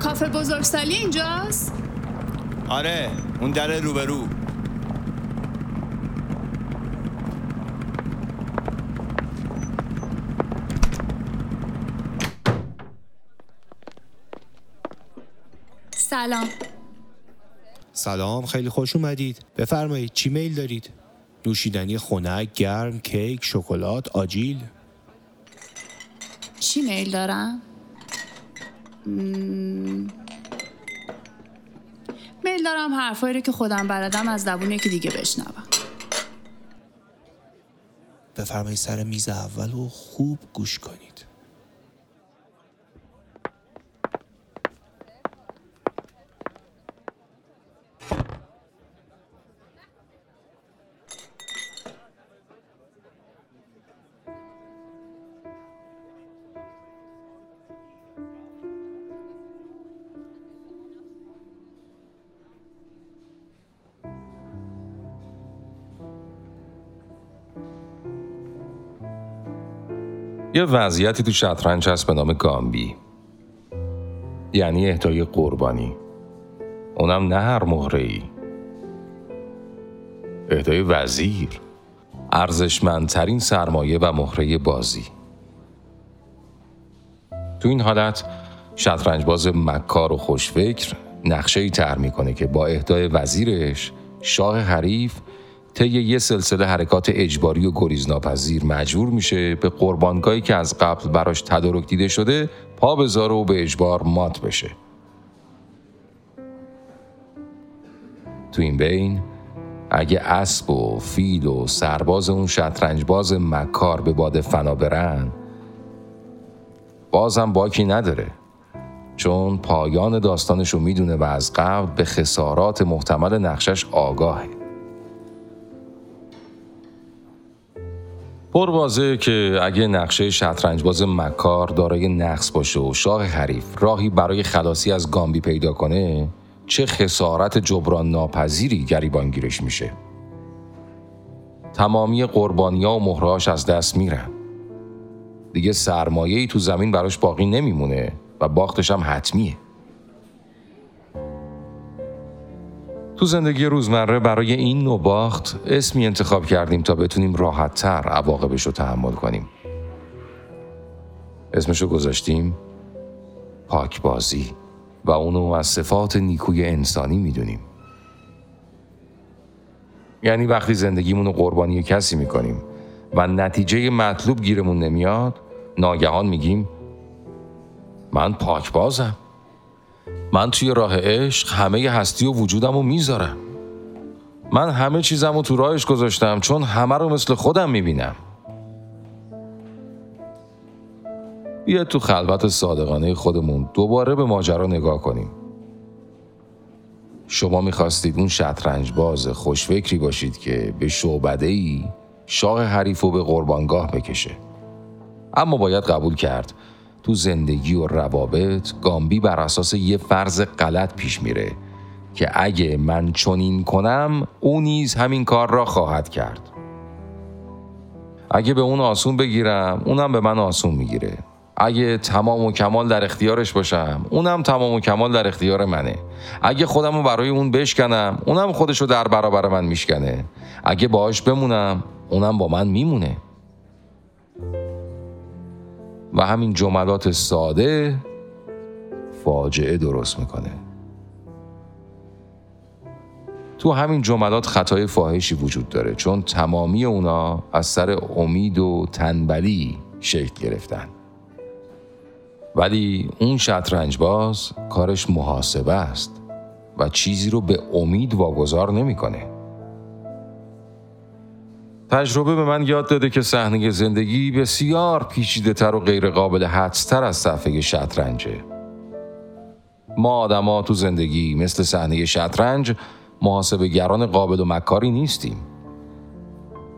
کافه بزرگسالی اینجاست؟ آره اون در روبرو. سلام. سلام خیلی خوش اومدید. بفرمایید چی میل دارید؟ نوشیدنی خنک گرم کیک شکلات آجیل. چی میل دارم؟ میل دارم حرفایی رو که خودم بلدم از زبون یکی دیگه بشنوم. بفرمایید سر میز اول و خوب گوش کنید. یه وضعیتی تو شطرنج هست به نام گامبی. یعنی اهدای قربانی. اونم نه هر مهره ای اهدای وزیر. ارزشمندترین سرمایه و مهره بازی. تو این حالت شطرنج باز مکار و خوشفکر نقشه ای تر می‌کنه که با اهدای وزیرش شاه حریف طی یه سلسله حرکات اجباری و گریزناپذیر مجبور میشه به قربانگاهی که از قبل براش تدارک دیده شده پا بذاره و به اجبار مات بشه. تو این بین اگه اسب و فیل و سرباز اون شطرنج باز مکار به باد فنا برن بازم باکی نداره. چون پایان داستانش رو می‌دونه و از قبل به خسارات محتمل نقشش آگاهه. پر واضحه که اگه نقشه شطرنج باز مکار دارای نقص باشه و شاه حریف راهی برای خلاصی از گامبی پیدا کنه چه خسارت جبران ناپذیری گریبانگیرش میشه. تمامی قربانیا و مهرهاش از دست میرن. دیگه سرمایه‌ای تو زمین براش باقی نمیمونه و باختش هم حتمیه. تو زندگی روزمره برای این نوع باخت اسمی انتخاب کردیم تا بتونیم راحتتر عواقبش رو تحمل کنیم. اسمشو گذاشتیم پاکبازی و اونو از صفات نیکوی انسانی می‌دونیم. یعنی وقتی زندگیمون رو قربانی کسی می‌کنیم و نتیجه مطلوب گیرمون نمیاد ناگهان میگیم من پاکبازم. من توی راه عشق همه هستی و وجودم رو می‌ذارم. من همه چیزم رو تو راهش گذاشتم چون همه رو مثل خودم می‌بینم. بیا تو خلوت صادقانه خودمون دوباره به ماجرا نگاه کنیم. شما می‌خواستید اون شطرنج باز خوشفکری باشید که به شعبده ای شاه حریف و به قربانگاه بکشه. اما باید قبول کرد تو زندگی و روابط گامبی بر اساس یه فرض غلط پیش میره که اگه من چنین کنم او نیز همین کار را خواهد کرد. اگه به اون آسون بگیرم اونم به من آسون می‌گیره. اگه تمام و کمال در اختیارش باشم اونم تمام و کمال در اختیار منه. اگه خودم رو برای اون بشکنم اونم خودشو در برابر من میشکنه. اگه باهاش بمونم اونم با من میمونه. و همین جملات ساده فاجعه درست می‌کنه تو همین جملات خطای فاحشی وجود داره چون تمامی اونا از سر امید و تنبلی شکل گرفتن ولی اون شطرنج باز کارش محاسبه است و چیزی رو به امید واگذار نمی‌کنه. تجربه به من یاد داده که صحنه زندگی بسیار پیچیده تر و غیر قابل حدستر از صفحه شطرنجه. ما آدما تو زندگی مثل صحنه شطرنج محاسبه گران قابل و مکاری نیستیم.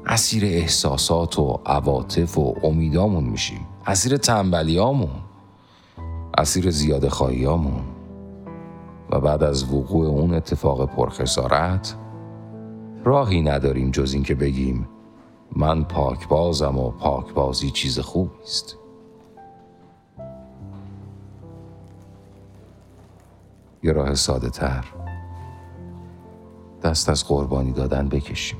اسیر احساسات و عواطف و امیدامون میشیم. اسیر تنبلیامون. اسیر زیاده خواهیامون. و بعد از وقوع اون اتفاق پرخسارت راهی نداریم جز اینکه بگیم من پاکبازم و پاکبازی چیز خوبی است یه راه ساده تر دست از قربانی دادن بکشیم.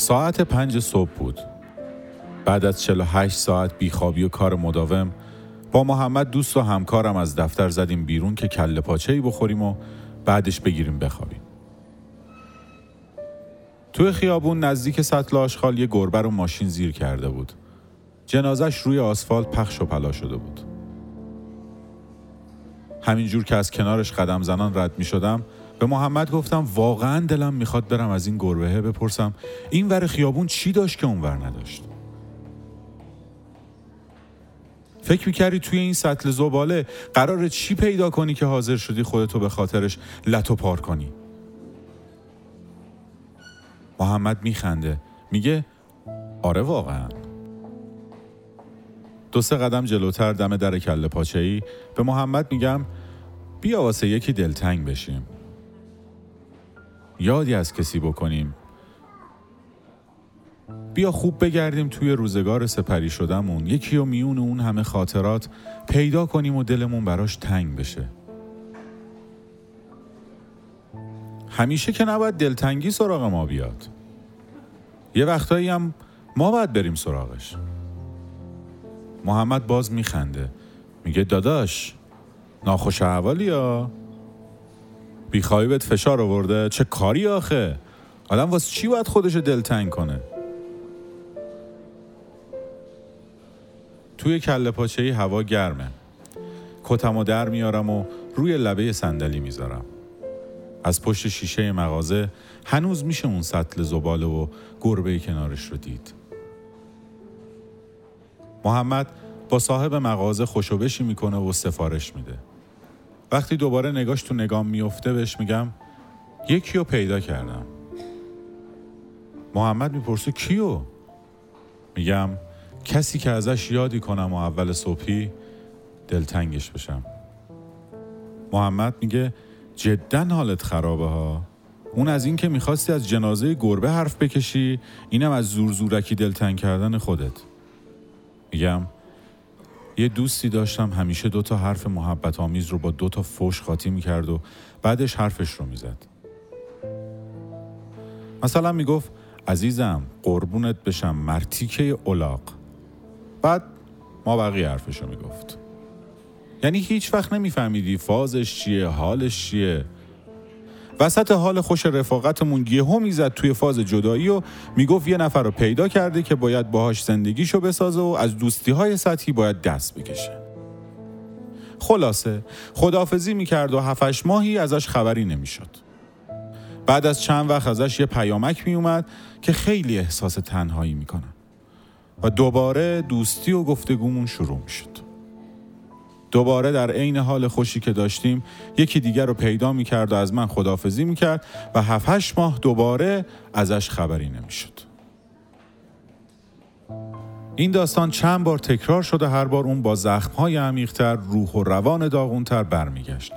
ساعت پنج صبح بود. بعد از 48 ساعت بیخوابی و کار مداوم با محمد دوست و همکارم از دفتر زدیم بیرون که کله پاچه بخوریم و بعدش بگیریم بخوابیم. توی خیابون نزدیک سطل آشغال یه گربه رو ماشین زیر کرده بود. جنازش روی آسفالت پخش و پلا شده بود. همینجور که از کنارش قدم زنان رد می شدم به محمد گفتم واقعا دلم می‌خواد برم از این گربهه بپرسم. این ور خیابون چی داشت که اون ور نداشت؟ فکر می‌کردی توی این سطل زباله قرار چی پیدا کنی که حاضر شدی خودتو به خاطرش لتو پار کنی؟ محمد میخنده. میگه آره واقعا. دو سه قدم جلوتر دم در کله پاچه ای به محمد میگم بیا واسه یکی دلتنگ بشیم. یادی از کسی بکنیم. بیا خوب بگردیم توی روزگار سپری شدمون. یکی و میون اون همه خاطرات پیدا کنیم و دلمون براش تنگ بشه. همیشه که نباید دلتنگی سراغ ما بیاد. یه وقتایی هم ما باید بریم سراغش. محمد باز میخنده. میگه داداش ناخوش احوالی یا بیخوابی بهت فشار آورده؟ چه کاری آخه؟ آدم واسه چی باید خودش دلتنگ کنه؟ توی کله پاچه هوا گرمه. کتم و در میارم و روی لبه صندلی می‌ذارم. از پشت شیشه مغازه هنوز میشه اون سطل زباله و گربه کنارش رو دید. محمد با صاحب مغازه خوشوبشی می‌کنه و سفارش میده. وقتی دوباره نگاش تو نگام میفته بهش میگم یکی رو پیدا کردم. محمد می‌پرسه کیو؟ میگم کسی که ازش یادی کنم و اول صبحی دلتنگش بشم. محمد میگه جدا حالت خرابه ها. اون از این که می‌خواستی از جنازه گربه حرف بکشی اینم از زور زورکی دلتنگ کردن خودت. میگم یه دوستی داشتم همیشه دو تا حرف محبت آمیز رو با دو تا فوش خاطی می‌کرد و بعدش حرفش رو می‌زد. مثلا می‌گفت عزیزم قربونت بشم مرتیکه اولاق. بعد ما بقیه حرفش رو می‌گفت. یعنی هیچ وقت نمیفهمیدی فازش چیه حالش چیه. وسط حال خوش رفاقتمون یهو می‌زد توی فاز جدایی و می‌گفت یه نفر رو پیدا کرده که باید باهاش زندگیشو بسازه و از دوستی های سطحی باید دست بکشه. خلاصه خدافزی می‌کرد و هفتش ماهی ازش خبری نمی‌شد. بعد از چند وقت ازش یه پیامک میومد که خیلی احساس تنهایی می‌کنم و دوباره دوستی و گفتگومون شروع می‌شد. دوباره در عین حال خوشی که داشتیم یکی دیگر رو پیدا می‌کرد و از من خدافزی می‌کرد و هفت ماه دوباره ازش خبری نمی‌شد. این داستان چند بار تکرار شده هر بار اون با زخمهای عمیقتر روح و روان داغونتر برمیگشت.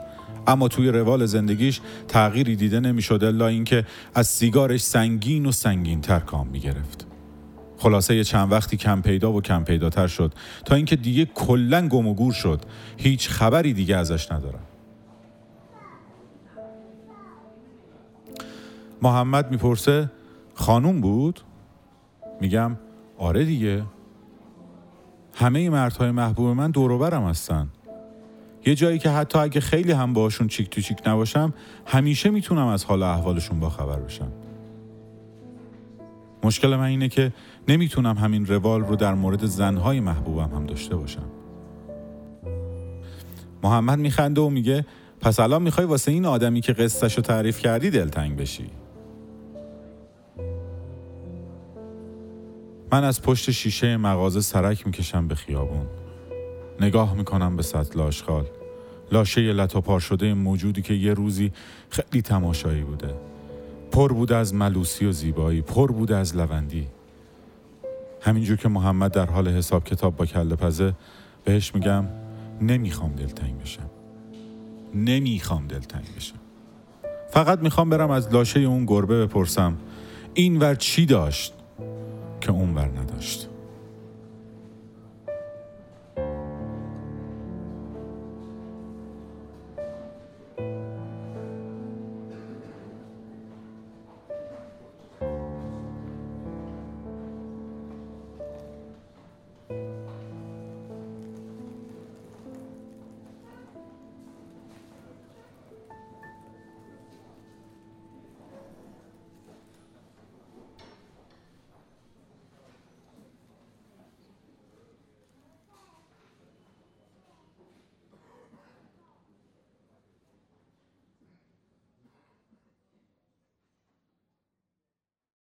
اما توی روال زندگیش تغییری دیده نمی‌شد الا اینکه از سیگارش سنگین و سنگین تر کام می‌گرفت. خلاصه یه چند وقتی کم پیدا و کم پیداتر شد. تا اینکه دیگه کلا گم و گور شد. هیچ خبری دیگه ازش ندارم. محمد می‌پرسه خانوم بود؟ میگم آره دیگه. همه مردهای محبوب من دوروبرم هستن. یه جایی که حتی اگه خیلی هم باشون چیک تو چیک نباشم همیشه می‌تونم از حال احوالشون با خبر بشم. مشکل من اینه که نمی‌تونم همین روال رو در مورد زنهای محبوبم هم داشته باشم. محمد میخنده و میگه پس الان می‌خوای واسه این آدمی که قصتش رو تعریف کردی دلتنگ بشی. من از پشت شیشه مغازه سرک می‌کشم به خیابون. نگاه می‌کنم به سطل آشغال. لاشه لطاپار شده موجودی که یه روزی خیلی تماشایی بوده. پر بود از ملوسی و زیبایی پر بود از لوندی همینجور که محمد در حال حساب کتاب با کله پزه بهش میگم نمی‌خوام دلتنگ بشم. نمی‌خوام دلتنگ بشم. فقط می‌خوام برم از لاشه اون گربه بپرسم این ور چی داشت که اون ور نداشت؟